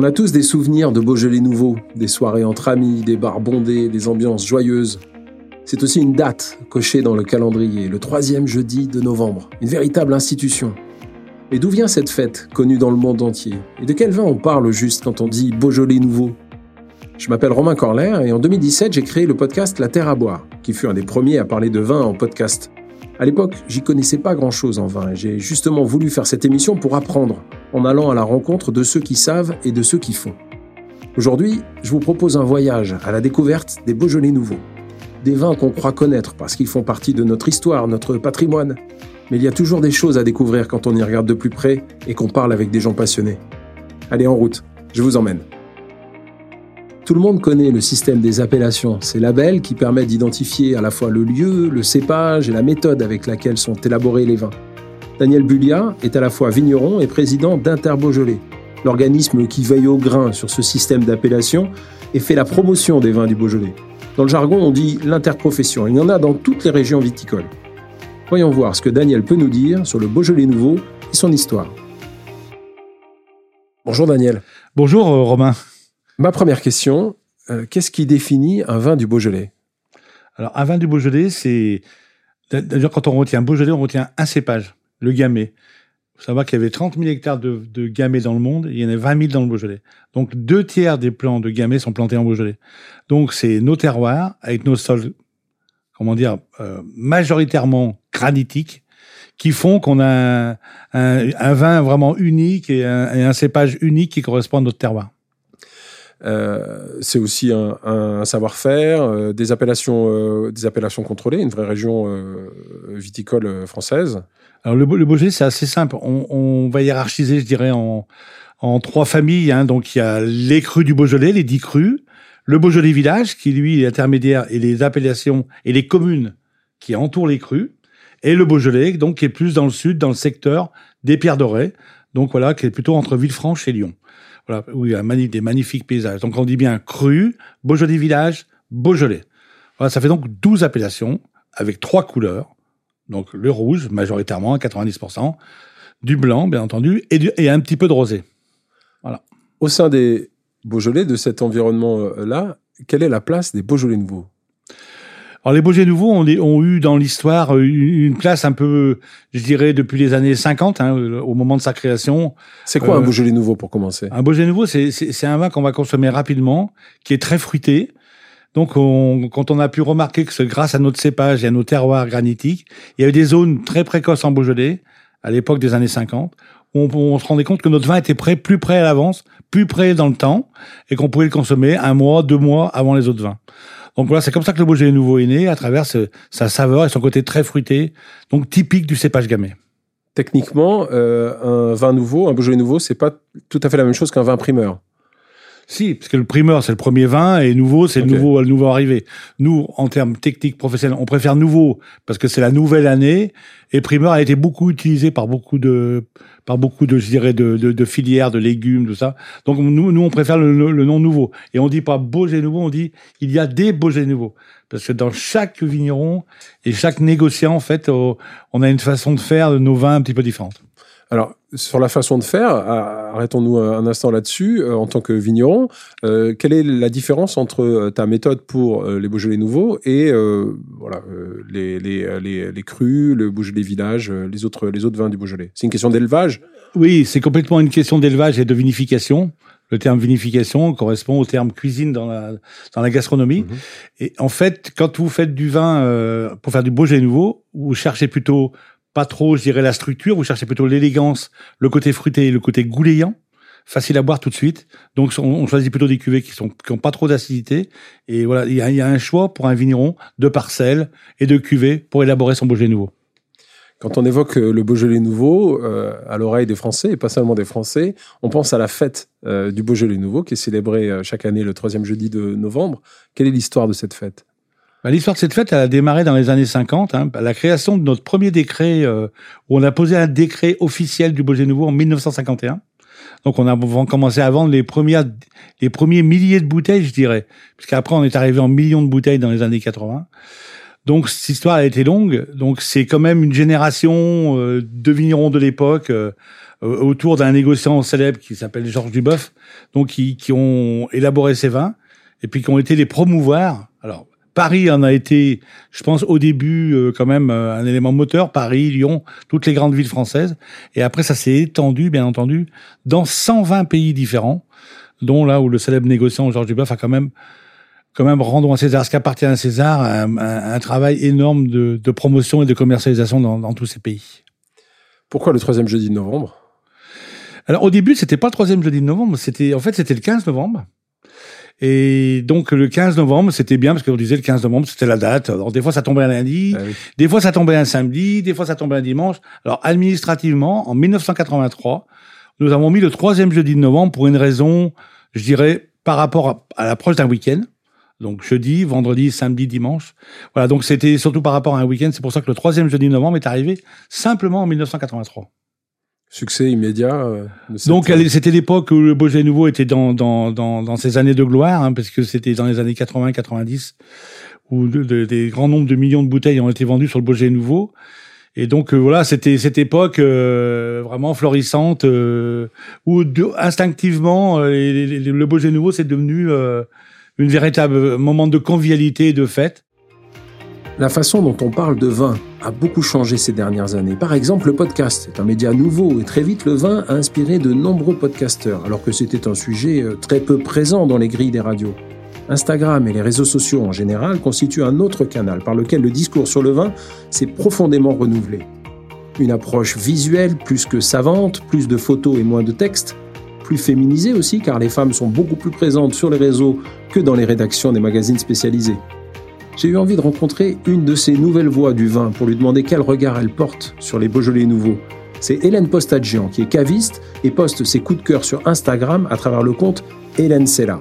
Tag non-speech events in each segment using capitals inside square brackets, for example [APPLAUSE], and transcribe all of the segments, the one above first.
On a tous des souvenirs de Beaujolais nouveau, des soirées entre amis, des bars bondés, des ambiances joyeuses. C'est aussi une date cochée dans le calendrier, le troisième jeudi de novembre, une véritable institution. Et d'où vient cette fête, connue dans le monde entier? Et de quel vin on parle juste quand on dit Beaujolais nouveau? Je m'appelle Romain Corler et en 2017 j'ai créé le podcast La Terre à boire, qui fut un des premiers à parler de vin en podcast. À l'époque, j'y connaissais pas grand-chose en vin et j'ai justement voulu faire cette émission pour apprendre, en allant à la rencontre de ceux qui savent et de ceux qui font. Aujourd'hui, je vous propose un voyage à la découverte des Beaujolais nouveaux. Des vins qu'on croit connaître parce qu'ils font partie de notre histoire, notre patrimoine. Mais il y a toujours des choses à découvrir quand on y regarde de plus près et qu'on parle avec des gens passionnés. Allez en route, je vous emmène. Tout le monde connaît le système des appellations, ces labels qui permettent d'identifier à la fois le lieu, le cépage et la méthode avec laquelle sont élaborés les vins. Daniel Bullia est à la fois vigneron et président d'Interbeaujolais, l'organisme qui veille au grain sur ce système d'appellation et fait la promotion des vins du Beaujolais. Dans le jargon, on dit l'interprofession. Il y en a dans toutes les régions viticoles. Voyons voir ce que Daniel peut nous dire sur le Beaujolais nouveau et son histoire. Bonjour Daniel. Bonjour euh, Romain. Ma première question, euh, qu'est-ce qui définit un vin du Beaujolais? Alors, un vin du Beaujolais, c'est. D'ailleurs, quand on retient Beaujolais, on retient un cépage, le gamay. Il faut savoir qu'il y avait 30 000 hectares de, gamay dans le monde, il y en a 20 000 dans le Beaujolais. Donc, deux tiers des plants de gamay sont plantés en Beaujolais. Donc, c'est nos terroirs, avec nos sols, comment dire, euh, majoritairement granitiques, qui font qu'on a un, un, vin vraiment unique et un, et un cépage unique qui correspond à notre terroir. Euh, c'est aussi un, un savoir-faire, euh, des appellations, euh, des appellations contrôlées, une vraie région viticole française. Alors le, le Beaujolais, c'est assez simple. On, on, va hiérarchiser, je dirais, en, en trois familles. Hein. Donc il y a les crus du Beaujolais, les dix crus, le Beaujolais village, qui lui est intermédiaire, et les appellations et les communes qui entourent les crus, et le Beaujolais, donc qui est plus dans le sud, dans le secteur des Pierres Dorées, donc voilà, qui est plutôt entre Villefranche et Lyon. Où il y a des magnifiques paysages. Donc on dit bien cru, Beaujolais village, Beaujolais. Voilà, ça fait donc 12 appellations avec trois couleurs. Donc le rouge, majoritairement à 90%, du blanc, bien entendu, et, et un petit peu de rosé. Voilà. Au sein des Beaujolais, de cet environnement-là, quelle est la place des Beaujolais nouveaux? Alors les Beaujolais nouveaux ont, ont eu dans l'histoire une place un peu, je dirais, depuis les années 50, hein, au moment de sa création. C'est quoi euh, un Beaujolais nouveau pour commencer? Un Beaujolais nouveau, c'est un vin qu'on va consommer rapidement, qui est très fruité. Donc, on, quand on a pu remarquer que grâce à notre cépage et à nos terroirs granitiques, il y avait des zones très précoces en Beaujolais, à l'époque des années 50, où on, on, se rendait compte que notre vin était prêt, plus près à l'avance, plus près dans le temps, et qu'on pouvait le consommer un mois, deux mois avant les autres vins. Donc voilà, c'est comme ça que le Beaujolais nouveau est né, à travers sa saveur et son côté très fruité, donc typique du cépage gamay. Techniquement, euh, un vin nouveau, un Beaujolais nouveau, c'est pas tout à fait la même chose qu'un vin primeur. Si, parce que le primeur, c'est le premier vin, et nouveau, c'est okay. le nouveau, le nouveau arrivé. Nous, en termes techniques professionnels, on préfère nouveau, parce que c'est la nouvelle année, et primeur a été beaucoup utilisé par beaucoup de, par beaucoup de, je dirais, de, de, de filières, de légumes, tout ça. Donc, nous, nous, on préfère le, le, le nom nouveau. Et on dit pas Beaujolais nouveau, on dit, il y a des Beaujolais nouveaux. Parce que dans chaque vigneron et chaque négociant, en fait, on a une façon de faire de nos vins un petit peu différente. Alors, sur la façon de faire, arrêtons-nous un instant là-dessus, euh, en tant que vigneron, euh, quelle est la différence entre euh, ta méthode pour euh, les Beaujolais nouveaux et euh, voilà, les, les, les, les, crus, le Beaujolais village, les autres, les autres vins du Beaujolais? C'est une question d'élevage? Oui, c'est complètement une question d'élevage et de vinification. Le terme vinification correspond au terme cuisine dans la, dans la gastronomie. Mmh. Et en fait, quand vous faites du vin pour faire du Beaujolais nouveau, vous cherchez plutôt pas trop, je dirais, la structure. Vous cherchez plutôt l'élégance, le côté fruité, le côté gouléant, facile à boire tout de suite. Donc, on, choisit plutôt des cuvées qui sont ont pas trop d'acidité. Et voilà, il y a, un choix pour un vigneron de parcelles et de cuvées pour élaborer son Beaujolais nouveau. Quand on évoque le Beaujolais nouveau euh, à l'oreille des Français et pas seulement des Français, on pense à la fête euh, du Beaujolais nouveau qui est célébrée euh, chaque année le troisième jeudi de novembre. Quelle est l'histoire de cette fête? L'histoire de cette fête, elle a démarré dans les années 50, hein, la création de notre premier décret, euh, où on a posé un décret officiel du Beaujolais Nouveau en 1951. Donc on a commencé à vendre les premières, les premiers milliers de bouteilles, je dirais, puisqu'après on est arrivé en millions de bouteilles dans les années 80. Donc cette histoire a été longue. Donc c'est quand même une génération euh, de vignerons de l'époque, euh, autour d'un négociant célèbre qui s'appelle Georges Duboeuf, donc qui, qui ont élaboré ces vins et puis qui ont été les promouvoirs. Alors Paris en a été, je pense, au début euh, quand même euh, un élément moteur. Paris, Lyon, toutes les grandes villes françaises. Et après, ça s'est étendu, bien entendu, dans 120 pays différents, dont là où le célèbre négociant Georges Duboeuf a quand même quand même rendons à César ce qu'appartient à César, un, travail énorme de, de, promotion et de commercialisation dans, dans tous ces pays. Pourquoi le troisième jeudi de novembre? Alors au début, c'était pas le troisième jeudi de novembre, c'était en fait c'était le 15 novembre. Et donc le 15 novembre, c'était bien parce qu'on disait le 15 novembre, c'était la date. Alors des fois ça tombait un lundi, ah des fois ça tombait un samedi, des fois ça tombait un dimanche. Alors administrativement, en 1983, nous avons mis le troisième jeudi de novembre pour une raison, je dirais, par rapport à, l'approche d'un week-end. Donc jeudi, vendredi, samedi, dimanche. Voilà, donc c'était surtout par rapport à un week-end. C'est pour ça que le troisième jeudi de novembre est arrivé simplement en 1983. Succès immédiat. Euh, Donc c'était l'époque où le Beaujolais nouveau était dans dans dans, dans ses années de gloire, hein, parce que c'était dans les années 80-90 où des grands nombres de millions de bouteilles ont été vendues sur le Beaujolais nouveau. Et donc euh, voilà, c'était cette époque euh, vraiment florissante où instinctivement le Beaujolais nouveau c'est devenu une véritable moment de convivialité et de fête. La façon dont on parle de vin a beaucoup changé ces dernières années. Par exemple, le podcast est un média nouveau et très vite le vin a inspiré de nombreux podcasteurs, alors que c'était un sujet euh, très peu présent dans les grilles des radios. Instagram et les réseaux sociaux en général constituent un autre canal par lequel le discours sur le vin s'est profondément renouvelé. Une approche visuelle plus que savante, plus de photos et moins de textes, plus féminisée aussi car les femmes sont beaucoup plus présentes sur les réseaux que dans les rédactions des magazines spécialisés j'ai eu envie de rencontrer une de ces nouvelles voix du vin pour lui demander quel regard elle porte sur les Beaujolais nouveaux. C'est Hélène Postadjian qui est caviste et poste ses coups de cœur sur Instagram à travers le compte Hélène Sella.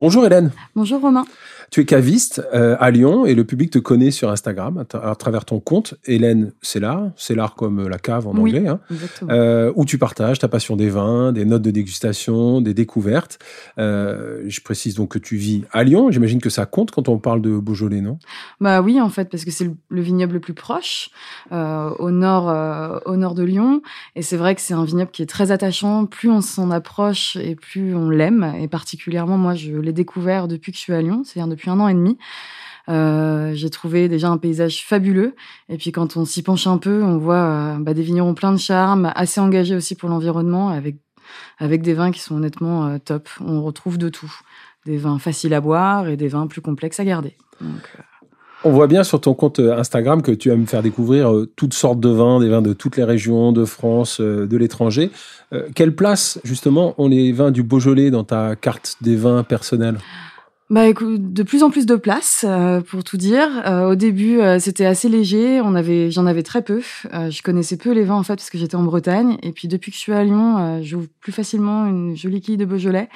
Bonjour Hélène. Bonjour Romain. Tu es caviste euh, à Lyon et le public te connaît sur Instagram à, travers ton compte Hélène Cellar, Cellar comme la cave en anglais, hein, euh, où tu partages ta passion des vins, des notes de dégustation, des découvertes. Euh, je précise donc que tu vis à Lyon. J'imagine que ça compte quand on parle de Beaujolais, non? Bah oui, en fait, parce que c'est le, vignoble le plus proche, au nord, au nord de Lyon, et c'est vrai que c'est un vignoble qui est très attachant. Plus on s'en approche et plus on l'aime. Et particulièrement, moi, je l'ai découvert depuis que je suis à Lyon, c'est-à-dire depuis un an et demi. Euh, j'ai trouvé déjà un paysage fabuleux. Et puis quand on s'y penche un peu, on voit euh, bah, des vignerons pleins de charme, assez engagés aussi pour l'environnement, avec avec des vins qui sont honnêtement euh, top. On retrouve de tout, des vins faciles à boire et des vins plus complexes à garder. on voit bien sur ton compte Instagram que tu aimes faire découvrir toutes sortes de vins, des vins de toutes les régions, de France, de l'étranger. quelle place justement ont les vins du Beaujolais dans ta carte des vins personnels? Bah écoute, de plus en plus de place euh, pour tout dire. Euh, au début, euh, c'était assez léger. On avait, j'en avais très peu. je connaissais peu les vins en fait parce que j'étais en Bretagne. Et puis depuis que je suis à Lyon, j'ouvre plus facilement une jolie quille de Beaujolais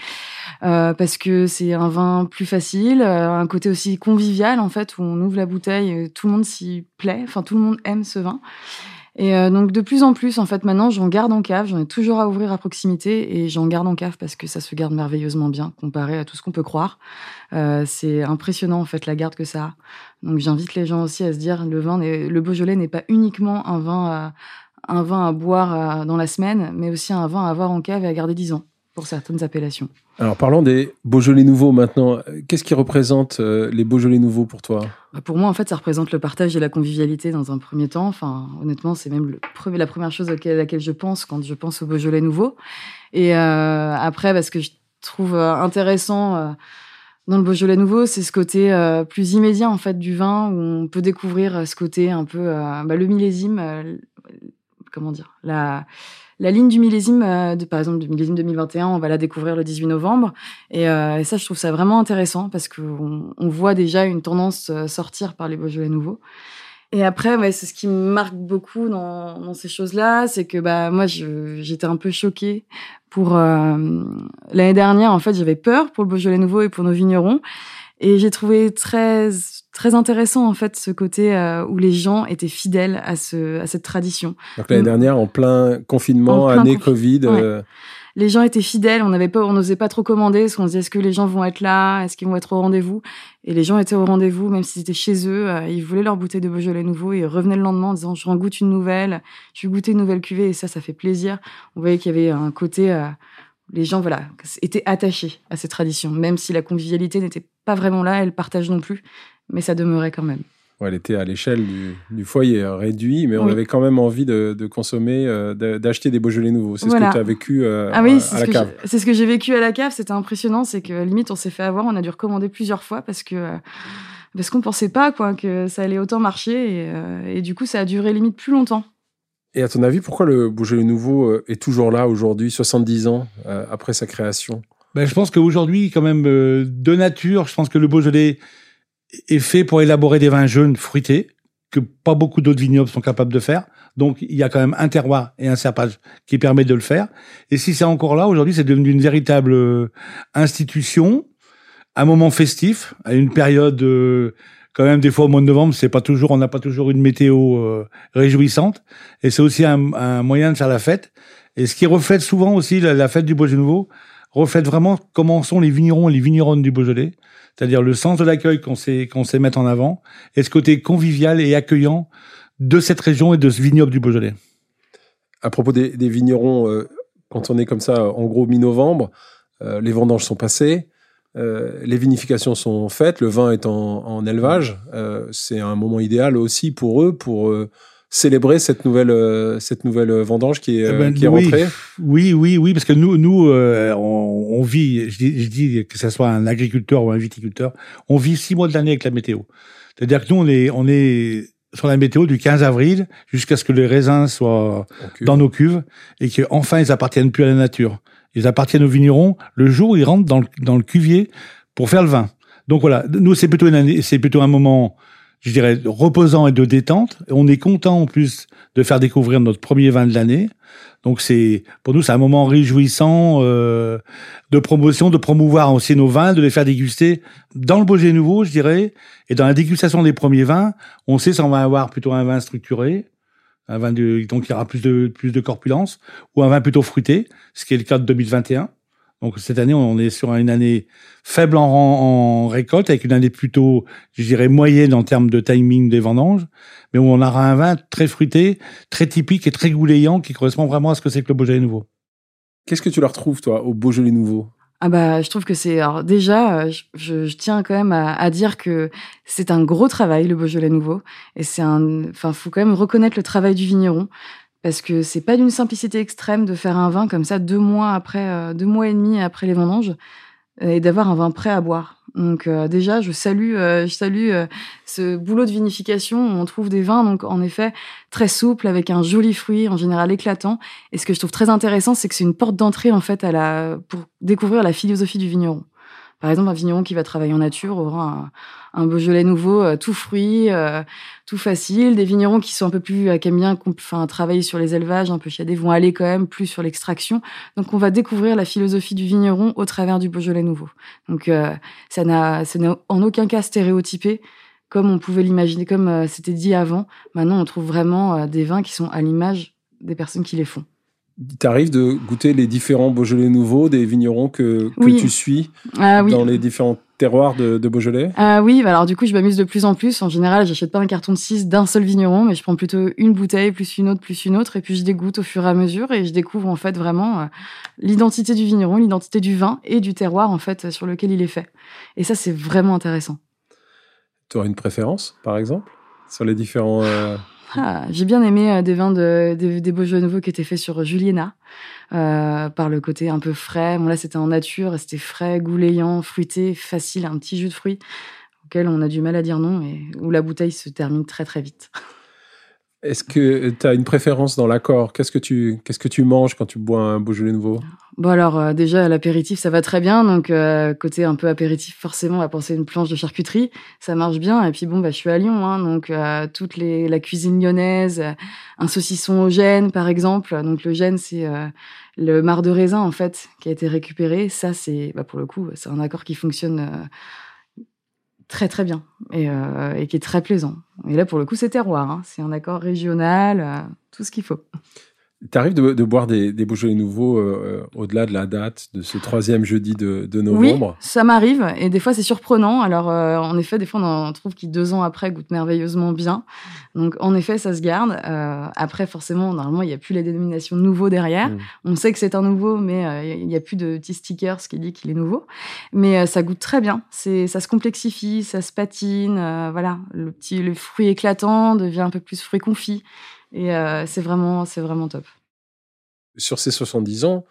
parce que c'est un vin plus facile, un côté aussi convivial en fait où on ouvre la bouteille, tout le monde s'y plaît. Enfin, tout le monde aime ce vin. Et euh, donc de plus en plus, en fait, maintenant, j'en garde en cave. J'en ai toujours à ouvrir à proximité et j'en garde en cave parce que ça se garde merveilleusement bien comparé à tout ce qu'on peut croire. Euh, c'est impressionnant en fait la garde que ça a. Donc j'invite les gens aussi à se dire le vin, le Beaujolais n'est pas uniquement un vin à, un vin à boire dans la semaine, mais aussi un vin à avoir en cave et à garder 10 ans pour certaines appellations. Alors parlons des Beaujolais nouveaux maintenant. Qu'est-ce qui représente euh, les Beaujolais nouveaux pour toi? Bah, Pour moi, en fait, ça représente le partage et la convivialité dans un premier temps. Enfin, honnêtement, c'est même le, la première chose à laquelle, je pense quand je pense aux Beaujolais nouveaux. Et euh, après, parce que je trouve euh, intéressant dans le Beaujolais nouveau, c'est ce côté plus immédiat en fait du vin où on peut découvrir ce côté un peu bah, le millésime, comment dire, la la ligne du millésime, euh, de, par exemple du millésime 2021, on va la découvrir le 18 novembre. Euh, et, ça, je trouve ça vraiment intéressant parce qu'on on voit déjà une tendance euh, sortir par les Beaujolais nouveaux. Et après, ouais, c'est ce qui me marque beaucoup dans, dans ces choses-là, c'est que bah moi, j'étais un peu choquée pour l'année dernière. En fait, j'avais peur pour le Beaujolais nouveau et pour nos vignerons, et j'ai trouvé très très intéressant en fait ce côté euh, où les gens étaient fidèles à ce à cette tradition. Donc l'année dernière en plein confinement, année Covid. Euh, les gens étaient fidèles. On n'avait pas, on n'osait pas trop commander parce qu'on se disait est-ce que les gens vont être là, est-ce qu'ils vont être au rendez-vous? Et les gens étaient au rendez-vous, même s'ils étaient chez eux. Euh, ils voulaient leur bouteille de Beaujolais nouveau et ils revenaient le lendemain en disant je goûte une nouvelle, je vais goûter une nouvelle cuvée et ça, ça fait plaisir. On voyait qu'il y avait un côté les gens voilà étaient attachés à ces traditions, même si la convivialité n'était pas vraiment là, elle partage non plus, mais ça demeurait quand même elle était à l'échelle du, foyer euh, réduit, mais on avait quand même envie de, consommer, euh, d'acheter des Beaujolais nouveaux. C'est ce que tu as vécu euh, ah oui, à, la cave. C'est ce que j'ai vécu à la cave. C'était impressionnant. C'est que limite, on s'est fait avoir. On a dû recommander plusieurs fois parce que parce qu'on pensait pas quoi que ça allait autant marcher et, du coup, ça a duré limite plus longtemps. Et à ton avis, pourquoi le Beaujolais nouveau est toujours là aujourd'hui, 70 ans après sa création? Ben, Je pense qu'aujourd'hui, quand même, de nature, je pense que le Beaujolais est fait pour élaborer des vins jeunes fruités que pas beaucoup d'autres vignobles sont capables de faire. Donc il y a quand même un terroir et un cépage qui permet de le faire. Et si c'est encore là aujourd'hui, c'est devenu une véritable euh, institution, un moment festif, à une période euh, quand même des fois au mois de novembre, c'est pas toujours, on n'a pas toujours une météo euh, réjouissante. Et c'est aussi un, un, moyen de faire la fête. Et ce qui reflète souvent aussi la fête du Beaujolais nouveau, reflète vraiment comment sont les vignerons et les vigneronnes du Beaujolais c'est-à-dire le sens de l'accueil qu'on sait qu'on sait mettre en avant, et ce côté convivial et accueillant de cette région et de ce vignoble du Beaujolais. À propos des, vignerons, euh, quand on est comme ça, en gros mi-novembre, euh, les vendanges sont passées, euh, les vinifications sont faites, le vin est en, en élevage. c'est un moment idéal aussi pour eux, pour célébrer cette nouvelle euh, cette nouvelle vendange qui est, eh ben, qui est rentrée Oui, oui, oui, parce que nous nous euh, on, on, vit, je dis, je dis que ce soit un agriculteur ou un viticulteur, on vit six mois de l'année avec la météo. C'est-à-dire que nous on est on est sur la météo du 15 avril jusqu'à ce que les raisins soient dans nos cuves et qu'enfin ils appartiennent plus à la nature. Ils appartiennent aux vignerons le jour où ils rentrent dans le, dans le cuvier pour faire le vin. Donc voilà, nous c'est plutôt une année, c'est plutôt un moment je dirais, reposant et de détente. On est content en plus de faire découvrir notre premier vin de l'année. Donc c'est pour nous c'est un moment réjouissant euh, de promotion, de promouvoir aussi nos vins, de les faire déguster dans le Beaujolais nouveau, je dirais, et dans la dégustation des premiers vins, on sait si on va avoir plutôt un vin structuré, un vin de, donc il y aura plus de plus de corpulence, ou un vin plutôt fruité, ce qui est le cas de 2021. Donc cette année, on est sur une année faible en, en récolte, avec une année plutôt, je dirais, moyenne en termes de timing des vendanges, mais où on aura un vin très fruité, très typique et très goulayant, qui correspond vraiment à ce que c'est que le Beaujolais nouveau. Qu'est-ce que tu leur trouves, toi, au Beaujolais nouveau? Ah bah, je trouve que c'est alors déjà, euh, je, je, tiens quand même à, à dire que c'est un gros travail le Beaujolais nouveau et c'est un, enfin, faut quand même reconnaître le travail du vigneron parce que c'est pas d'une simplicité extrême de faire un vin comme ça deux mois après, euh, deux mois et demi après les vendanges euh, et d'avoir un vin prêt à boire. Donc euh, déjà, je salue, je salue ce boulot de vinification. Où on trouve des vins donc en effet très souples avec un joli fruit, en général éclatant. Et ce que je trouve très intéressant, c'est que c'est une porte d'entrée en fait à la pour découvrir la philosophie du vigneron. Par exemple, un vigneron qui va travailler en nature aura un, Beaujolais nouveau, euh, tout fruit, euh, tout facile. Des vignerons qui sont un peu plus, euh, qui aiment bien enfin, travailler sur les élevages, un peu chiadés, vont aller quand même plus sur l'extraction. Donc, on va découvrir la philosophie du vigneron au travers du Beaujolais nouveau. Donc, ça n'a, en aucun cas stéréotypé comme on pouvait l'imaginer, comme c'était dit avant. Maintenant, on trouve vraiment des vins qui sont à l'image des personnes qui les font. Il t'arrive de goûter les différents Beaujolais nouveaux des vignerons que, que tu suis ah dans les différents terroirs de, de Beaujolais? Ah oui, bah alors du coup, je m'amuse de plus en plus. En général, j'achète pas un carton de 6 d'un seul vigneron, mais je prends plutôt une bouteille, plus une autre, plus une autre, et puis je dégoûte au fur et à mesure, et je découvre en fait vraiment euh, l'identité du vigneron, l'identité du vin et du terroir en fait sur lequel il est fait. Et ça, c'est vraiment intéressant. Tu aurais une préférence, par exemple, sur les différents... Ah, j'ai bien aimé euh, des vins de, des, des Beaujolais nouveaux qui étaient faits sur Juliena, euh, par le côté un peu frais. Bon là, c'était en nature, c'était frais, goulayant, fruité, facile, un petit jus de fruits auquel on a du mal à dire non et où la bouteille se termine très très vite. Est-ce que tu as une préférence dans l'accord? Qu'est-ce que tu qu'est-ce que tu manges quand tu bois un Beaujolais nouveau? Bon alors euh, déjà l'apéritif ça va très bien donc euh, côté un peu apéritif forcément on va penser une planche de charcuterie ça marche bien et puis bon bah je suis à Lyon hein, donc euh, toute les la cuisine lyonnaise un saucisson au gène par exemple donc le gène c'est le marc de raisin en fait qui a été récupéré ça c'est bah, pour le coup c'est un accord qui fonctionne très très bien et, euh, et, qui est très plaisant. Et là, pour le coup, c'est terroir. Hein. C'est un accord régional, euh, tout ce qu'il faut. T'arrives de, de boire des, des Beaujolais nouveaux euh, au-delà de la date de ce troisième jeudi de, de novembre? Oui, ça m'arrive et des fois c'est surprenant. Alors euh, en effet, des fois on en trouve qui deux ans après goûtent merveilleusement bien. Donc en effet, ça se garde. Euh, après, forcément, normalement, il n'y a plus la dénomination nouveau derrière. Mm. On sait que c'est un nouveau, mais euh, il n'y a plus de petit sticker ce qui dit qu'il est nouveau. Mais euh, ça goûte très bien. C'est, ça se complexifie, ça se patine. euh, voilà, le petit, le fruit éclatant devient un peu plus fruit confit. Et euh, c'est vraiment, c'est vraiment top. Sur ces 70 ans,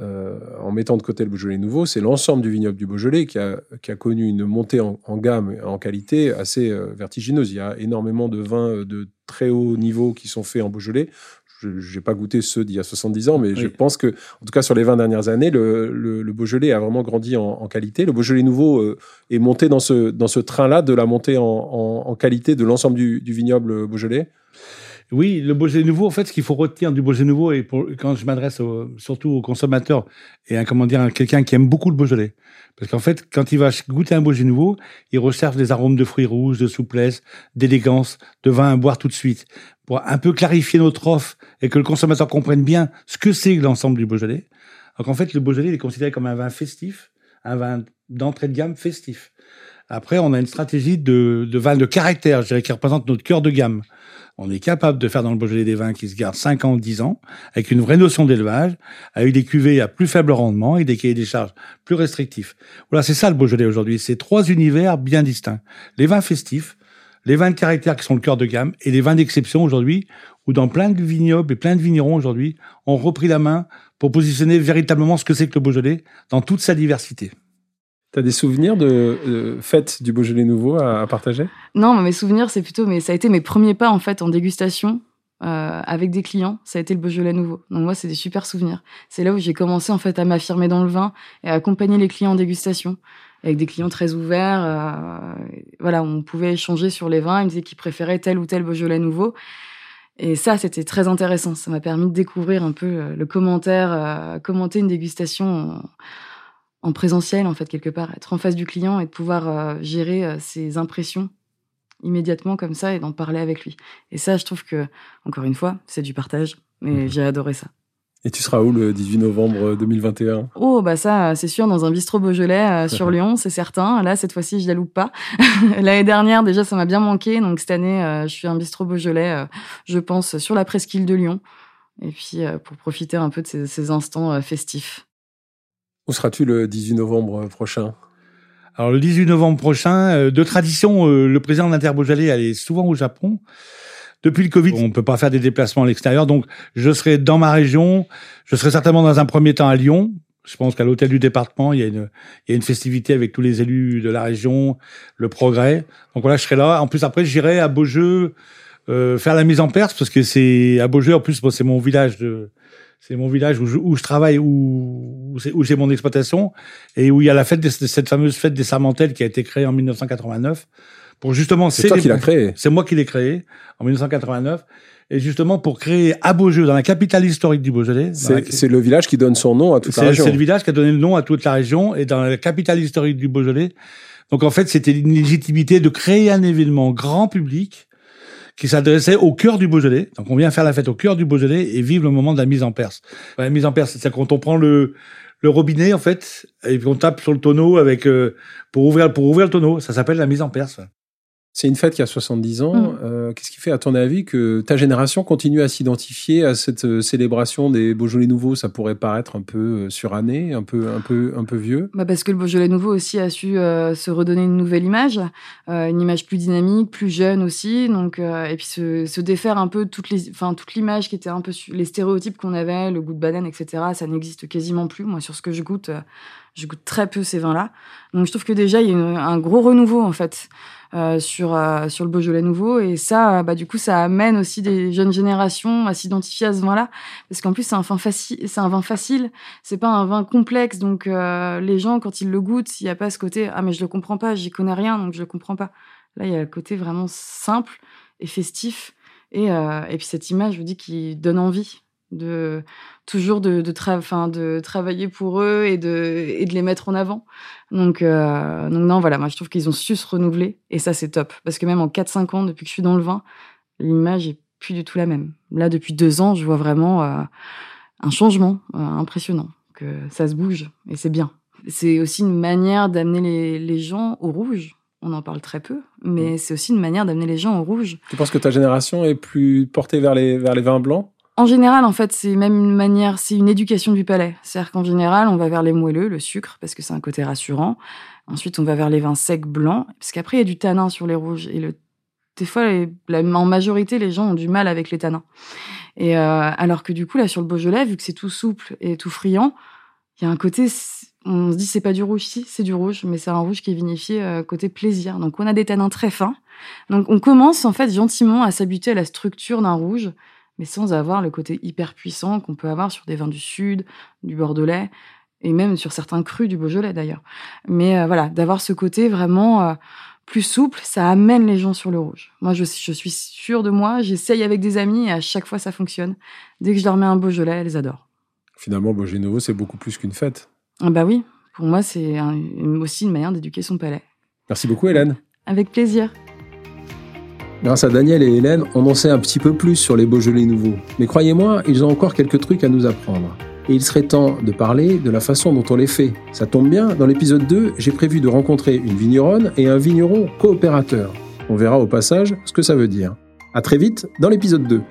euh, en mettant de côté le Beaujolais nouveau, c'est l'ensemble du vignoble du Beaujolais qui a, qui a connu une montée en, en gamme et en qualité assez euh, vertigineuse. Il y a énormément de vins de très haut niveau qui sont faits en Beaujolais. Je n'ai pas goûté ceux d'il y a 70 ans, mais je pense que, en tout cas sur les 20 dernières années, le, le, le Beaujolais a vraiment grandi en, en qualité. Le Beaujolais nouveau euh, est monté dans ce, dans ce train-là de la montée en, en, en qualité de l'ensemble du, du vignoble Beaujolais. Oui, le Beaujolais nouveau, en fait, ce qu'il faut retenir du Beaujolais nouveau, et pour, quand je m'adresse au- surtout aux consommateurs et à, comment dire, quelqu'un qui aime beaucoup le Beaujolais, parce qu'en fait, quand il va goûter un Beaujolais nouveau, il recherche des arômes de fruits rouges, de souplesse, d'élégance, de vin à boire tout de suite, pour un peu clarifier notre offre et que le consommateur comprenne bien ce que c'est l'ensemble du Beaujolais. Donc en fait, le Beaujolais il est considéré comme un vin festif, un vin d'entrée de gamme festif. Après, on a une stratégie de, de vin de caractère, je dirais, qui représente notre cœur de gamme. On est capable de faire dans le Beaujolais des vins qui se gardent 5 ans, 10 ans, avec une vraie notion d'élevage, avec des cuvées à plus faible rendement et des cahiers des charges plus restrictifs. Voilà, c'est ça le Beaujolais aujourd'hui. C'est trois univers bien distincts. Les vins festifs, les vins de caractère qui sont le cœur de gamme et les vins d'exception aujourd'hui, où dans plein de vignobles et plein de vignerons aujourd'hui ont repris la main pour positionner véritablement ce que c'est que le Beaujolais dans toute sa diversité. Tu as des souvenirs de fêtes du Beaujolais nouveau à, partager? Non, mes souvenirs, c'est plutôt, mais ça a été mes premiers pas en fait en dégustation euh, avec des clients. Ça a été le Beaujolais nouveau. Donc moi, c'est des super souvenirs. C'est là où j'ai commencé en fait à m'affirmer dans le vin et à accompagner les clients en dégustation avec des clients très ouverts. euh, voilà, on pouvait échanger sur les vins. Ils me disaient qu'ils préféraient tel ou tel Beaujolais nouveau. Et ça, c'était très intéressant. Ça m'a permis de découvrir un peu euh, le commentaire, commenter une dégustation en présentiel, en fait, quelque part. Être en face du client et de pouvoir euh, gérer euh, ses impressions immédiatement comme ça et d'en parler avec lui. Et ça, je trouve que, encore une fois, c'est du partage. Mais j'ai adoré ça. Et tu seras où le 18 novembre 2021 Oh, bah ça, euh, c'est sûr, dans un bistrot Beaujolais euh, sur [LAUGHS] Lyon, c'est certain. Là, cette fois-ci, je la loupe pas. [LAUGHS] L'année dernière, déjà, ça m'a bien manqué. Donc, cette année, euh, je suis un bistrot Beaujolais, euh, je pense, sur la presqu'île de Lyon. Et puis, euh, pour profiter un peu de ces, ces instants euh, festifs. Où seras-tu le 18 novembre prochain? Alors le 18 novembre prochain, euh, de tradition, euh, le président de l'Inter-Beaujolais allait souvent au Japon. Depuis le Covid, on ne peut pas faire des déplacements à l'extérieur, donc je serai dans ma région. Je serai certainement dans un premier temps à Lyon. Je pense qu'à l'hôtel du département, il y, a une, il y a une festivité avec tous les élus de la région, le progrès. Donc voilà, je serai là. En plus, après, j'irai à Beaujeu euh, faire la mise en perse, parce que c'est à Beaujeu, en plus, moi, c'est mon village de... C'est mon village où je, où je travaille, où, où j'ai mon exploitation, et où il y a la fête, des, cette fameuse fête des Sarmentelles qui a été créée en 1989, pour justement... C'est toi qui l'as célébrer- créé. c'est moi qui l'ai créé en 1989. Et justement, pour créer à Beaujeu, dans la capitale historique du Beaujolais, la- C'est c'est le village qui donne son nom à toute la région. c'est le village qui a donné le nom à toute la région et dans la capitale historique du Beaujolais. Donc en fait, c'était une légitimité de créer un événement grand public qui s'adressait au cœur du Beaujolais. Donc on vient faire la fête au cœur du Beaujolais et vivre le moment de la mise en perse. La mise en perse, c'est quand on prend le le robinet en fait et puis on tape sur le tonneau avec euh, pour ouvrir pour ouvrir le tonneau. Ça s'appelle la mise en perse. C'est une fête qui a 70 ans. Mm. Euh, Qu'est-ce qui fait, à ton avis, que ta génération continue à s'identifier à cette euh, célébration des Beaujolais nouveaux? Ça pourrait paraître un peu euh, suranné, un peu, un peu, un peu vieux. Bah parce que le Beaujolais nouveau aussi a su se redonner une nouvelle image, une image plus dynamique, plus jeune aussi, donc et puis se, se défaire un peu de toutes les, enfin toute l'image qui était un peu les stéréotypes qu'on avait, le goût de banane, etc. Ça n'existe quasiment plus. Moi, sur ce que je goûte, je goûte très peu ces vins-là. Donc je trouve que déjà il y a une- un gros renouveau en fait euh, sur euh, sur le Beaujolais nouveau. Et ça, euh, bah du coup, ça amène aussi des jeunes générations à s'identifier à ce vin-là. Parce qu'en plus c'est un vin facile, c'est un vin facile. C'est pas un vin complexe, donc euh, les gens quand ils le goûtent, il y a pas ce côté ah mais je le comprends pas, j'y connais rien, donc je le comprends pas. Là, il y a le côté vraiment simple et festif, et euh, et puis cette image, je vous dis, qui donne envie de toujours de de, tra- enfin, de travailler pour eux et de et de les mettre en avant. Donc euh, donc non, voilà, moi je trouve qu'ils ont su se renouveler et ça c'est top parce que même en 4-5 ans depuis que je suis dans le vin, l'image est plus du tout la même. Là, depuis deux ans, je vois vraiment euh, un changement euh, impressionnant, que ça se bouge et c'est bien. C'est aussi une manière d'amener les, les gens au rouge. On en parle très peu, mais c'est aussi une manière d'amener les gens au rouge. Tu penses que ta génération est plus portée vers les, vers les vins blancs? En général, en fait, c'est même une manière, c'est une éducation du palais. C'est-à-dire qu'en général, on va vers les moelleux, le sucre, parce que c'est un côté rassurant. Ensuite, on va vers les vins secs blancs, parce qu'après, il y a du tanin sur les rouges. Et le, des fois, en majorité, les gens ont du mal avec les tanins. Et euh, alors que du coup, là, sur le Beaujolais, vu que c'est tout souple et tout friand, il y a un côté, on se dit c'est pas du rouge, si, c'est du rouge, mais c'est un rouge qui est vinifié euh, côté plaisir. Donc on a des tanins très fins. Donc on commence en fait gentiment à s'habituer à la structure d'un rouge, mais sans avoir le côté hyper puissant qu'on peut avoir sur des vins du sud, du bordelais, et même sur certains crus du Beaujolais d'ailleurs. Mais euh, voilà, d'avoir ce côté vraiment euh, plus souple, ça amène les gens sur le rouge. Moi, je, je suis sûre de moi, j'essaye avec des amis et à chaque fois ça fonctionne. Dès que je leur mets un Beaujolais, elles adorent. Finalement, Beaujolais Nouveau, c'est beaucoup plus qu'une fête. Ah bah oui, pour moi, c'est un- aussi une manière d'éduquer son palais. Merci beaucoup, Hélène. Avec plaisir. Grâce à Daniel et Hélène, on en sait un petit peu plus sur les Beaujolais nouveaux. Mais croyez-moi, ils ont encore quelques trucs à nous apprendre. Et il serait temps de parler de la façon dont on les fait. Ça tombe bien, dans l'épisode 2, j'ai prévu de rencontrer une vigneronne et un vigneron coopérateur. On verra au passage ce que ça veut dire. À très vite dans l'épisode 2.